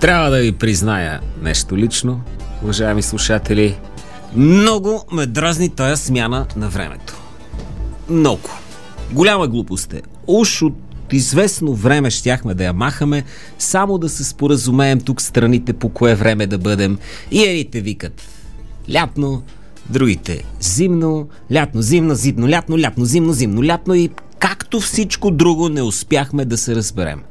Трябва да ви призная нещо лично, уважаеми слушатели. Много ме дразни тая смяна на времето. Много. Голяма глупост е. Уж от известно време щяхме да я махаме, само да се споразумеем тук страните по кое време да бъдем. И едните викат лятно, другите зимно, лятно, зимно, зимно, лятно, лятно, зимно, зимно, лятно и както всичко друго не успяхме да се разберем.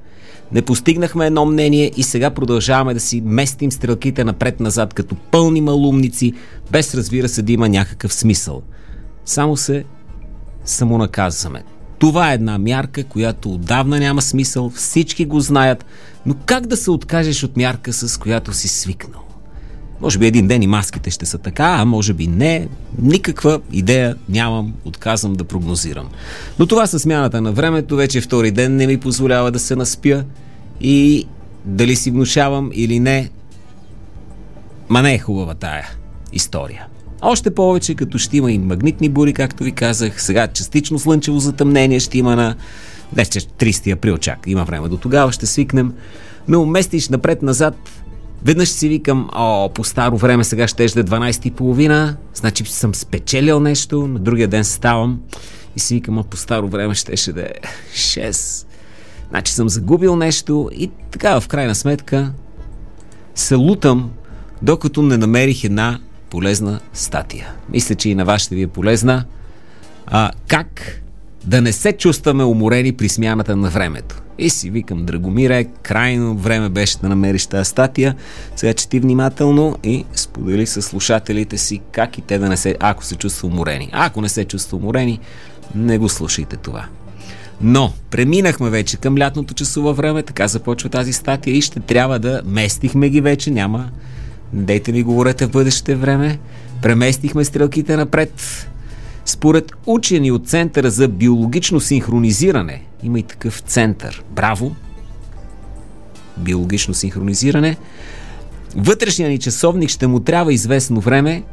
Не постигнахме едно мнение и сега продължаваме да си местим стрелките напред-назад като пълни малумници, без разбира се да има някакъв смисъл. Само се самонаказваме. Това е една мярка, която отдавна няма смисъл, всички го знаят, но как да се откажеш от мярка, с която си свикнал? Може би един ден и маските ще са така, а може би не. Никаква идея нямам, отказвам да прогнозирам. Но това със смяната на времето вече втори ден не ми позволява да се наспя и дали си внушавам или не, ма не е хубава тая история. Още повече, като ще има и магнитни бури, както ви казах. Сега частично слънчево затъмнение ще има на... Днес 30 април чак. Има време до тогава, ще свикнем. Но местиш напред-назад, Веднъж си викам, о, по старо време сега ще е 12.30, значи съм спечелил нещо, на другия ден ставам и си викам, а по старо време щеше да е 6. Значи съм загубил нещо и така в крайна сметка се лутам, докато не намерих една полезна статия. Мисля, че и на вас ще ви е полезна. А, как да не се чувстваме уморени при смяната на времето? И си викам, Драгомире, крайно време беше да намериш тази статия. Сега чети внимателно и сподели с слушателите си как и те да не се, ако се чувства уморени. Ако не се чувства уморени, не го слушайте това. Но преминахме вече към лятното часово време, така започва тази статия и ще трябва да местихме ги вече, няма. Дейте ми говорете в бъдеще време. Преместихме стрелките напред. Според учени от Центъра за биологично синхронизиране, има и такъв център. Браво! Биологично синхронизиране. Вътрешния ни часовник ще му трябва известно време,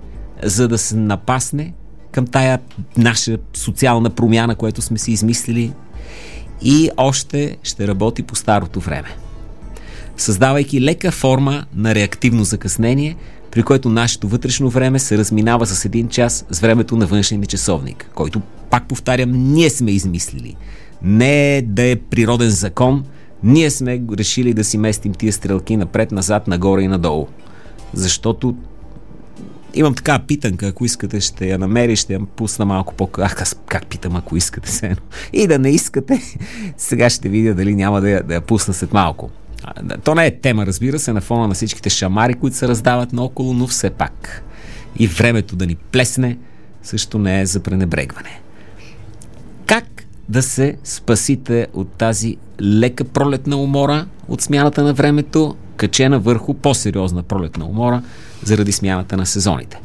за да се напасне към тая наша социална промяна, която сме си измислили и още ще работи по старото време. Създавайки лека форма на реактивно закъснение, при което нашето вътрешно време се разминава с един час с времето на външния ни часовник, който, пак повтарям, ние сме измислили. Не да е природен закон, ние сме решили да си местим тия стрелки напред, назад, нагоре и надолу. Защото имам така питанка, ако искате ще я намери, ще я пусна малко по... Ах, аз как питам, ако искате се. И да не искате, сега ще видя дали няма да я, да я пусна след малко. То не е тема, разбира се, на фона на всичките шамари, които се раздават наоколо, но все пак. И времето да ни плесне също не е за пренебрегване. Как да се спасите от тази лека пролетна умора от смяната на времето, качена върху по-сериозна пролетна умора заради смяната на сезоните?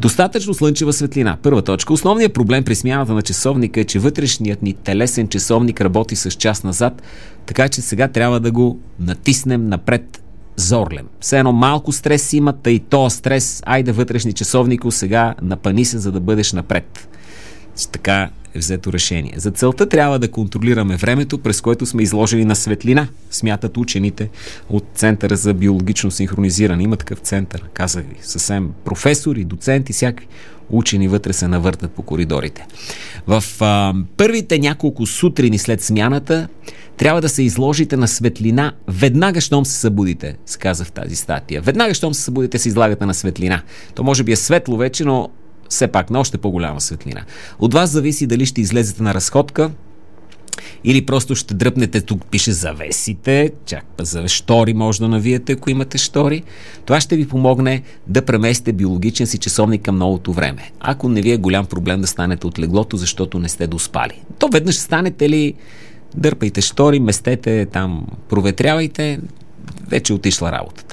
Достатъчно слънчева светлина. Първа точка. Основният проблем при смяната на часовника е, че вътрешният ни телесен часовник работи с час назад, така че сега трябва да го натиснем напред зорлем. Все едно малко стрес имате и то стрес, айде вътрешни часовнико, сега напани се, за да бъдеш напред. Така е взето решение. За целта трябва да контролираме времето, през което сме изложени на светлина, смятат учените от Центъра за биологично синхронизиране. Има такъв център, казах ви, съвсем професори, доценти, всякакви учени вътре се навъртат по коридорите. В а, първите няколко сутрини след смяната трябва да се изложите на светлина веднага, щом се събудите, се каза в тази статия. Веднага, щом се събудите, се излагате на светлина. То може би е светло вече, но все пак на още по-голяма светлина. От вас зависи дали ще излезете на разходка, или просто ще дръпнете, тук пише завесите, чак за штори може да навиете, ако имате штори. Това ще ви помогне да преместите биологичен си часовник към новото време. Ако не ви е голям проблем да станете от леглото, защото не сте доспали. То веднъж станете ли, дърпайте штори, местете там, проветрявайте, вече отишла работата.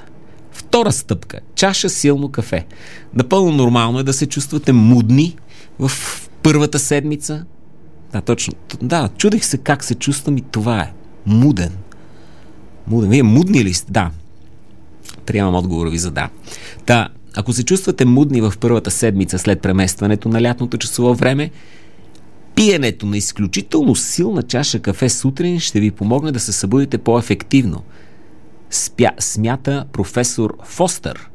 Втора стъпка. Чаша силно кафе. Напълно нормално е да се чувствате мудни в първата седмица. Да, точно. Да, чудех се как се чувствам и това е. Муден. Муден. Вие мудни ли сте? Да. Приемам отговора ви за да. Та, ако се чувствате мудни в първата седмица след преместването на лятното часово време, пиенето на изключително силна чаша кафе сутрин ще ви помогне да се събудите по-ефективно – спя, смята професор Фостър,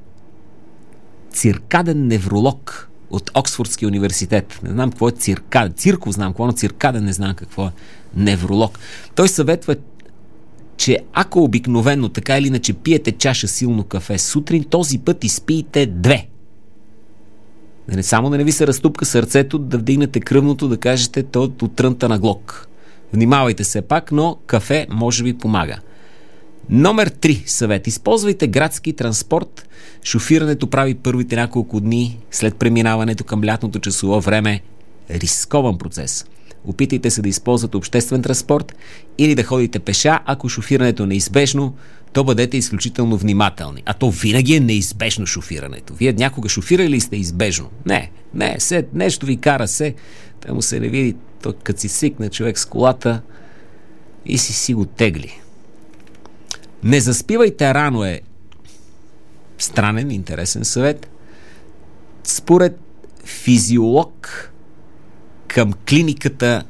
циркаден невролог от Оксфордския университет. Не знам какво е циркаден. Цирков знам какво, но циркаден не знам какво е невролог. Той съветва, че ако обикновено така или иначе пиете чаша силно кафе сутрин, този път изпийте две. Да не само да не ви се разтупка сърцето, да вдигнете кръвното, да кажете то от трънта на глок. Внимавайте се пак, но кафе може би помага. Номер 3 съвет. Използвайте градски транспорт. Шофирането прави първите няколко дни след преминаването към лятното часово време рискован процес. Опитайте се да използвате обществен транспорт или да ходите пеша, ако шофирането е неизбежно, то бъдете изключително внимателни. А то винаги е неизбежно шофирането. Вие някога шофирали ли сте избежно? Не, не, се, нещо ви кара се, да му се не види, то като си сикне човек с колата и си си го тегли. Не заспивайте рано е странен, интересен съвет. Според физиолог към клиниката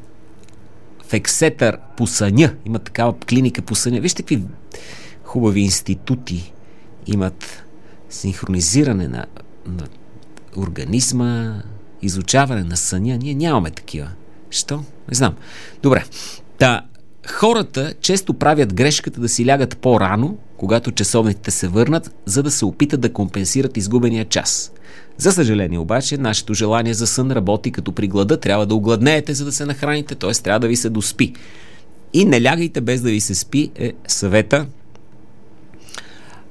в Ексетър по съня, има такава клиника по съня. Вижте какви хубави институти имат синхронизиране на, на организма, изучаване на съня. Ние нямаме такива. Що? Не знам. Добре. Та, хората често правят грешката да си лягат по-рано, когато часовниците се върнат, за да се опитат да компенсират изгубения час. За съжаление обаче, нашето желание за сън работи като при глада. Трябва да огладнеете, за да се нахраните, т.е. трябва да ви се доспи. И не лягайте без да ви се спи е съвета.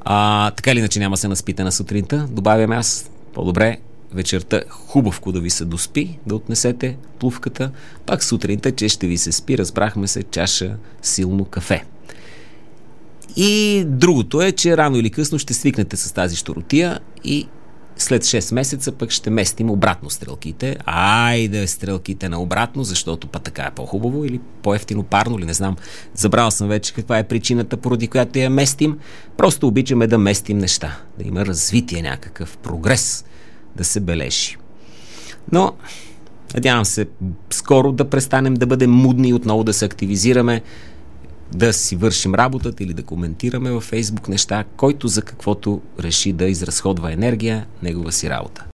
А, така или иначе няма се наспите на сутринта. Добавяме аз по-добре вечерта хубавко да ви се доспи, да отнесете плувката, пак сутринта, че ще ви се спи, разбрахме се, чаша силно кафе. И другото е, че рано или късно ще свикнете с тази щуротия и след 6 месеца пък ще местим обратно стрелките. Айде стрелките на обратно, защото па така е по-хубаво или по-ефтино парно, или не знам. Забрал съм вече каква е причината, поради която я местим. Просто обичаме да местим неща, да има развитие някакъв, прогрес да се бележи. Но, надявам се, скоро да престанем да бъдем мудни и отново да се активизираме, да си вършим работата или да коментираме във Фейсбук неща, който за каквото реши да изразходва енергия, негова си работа.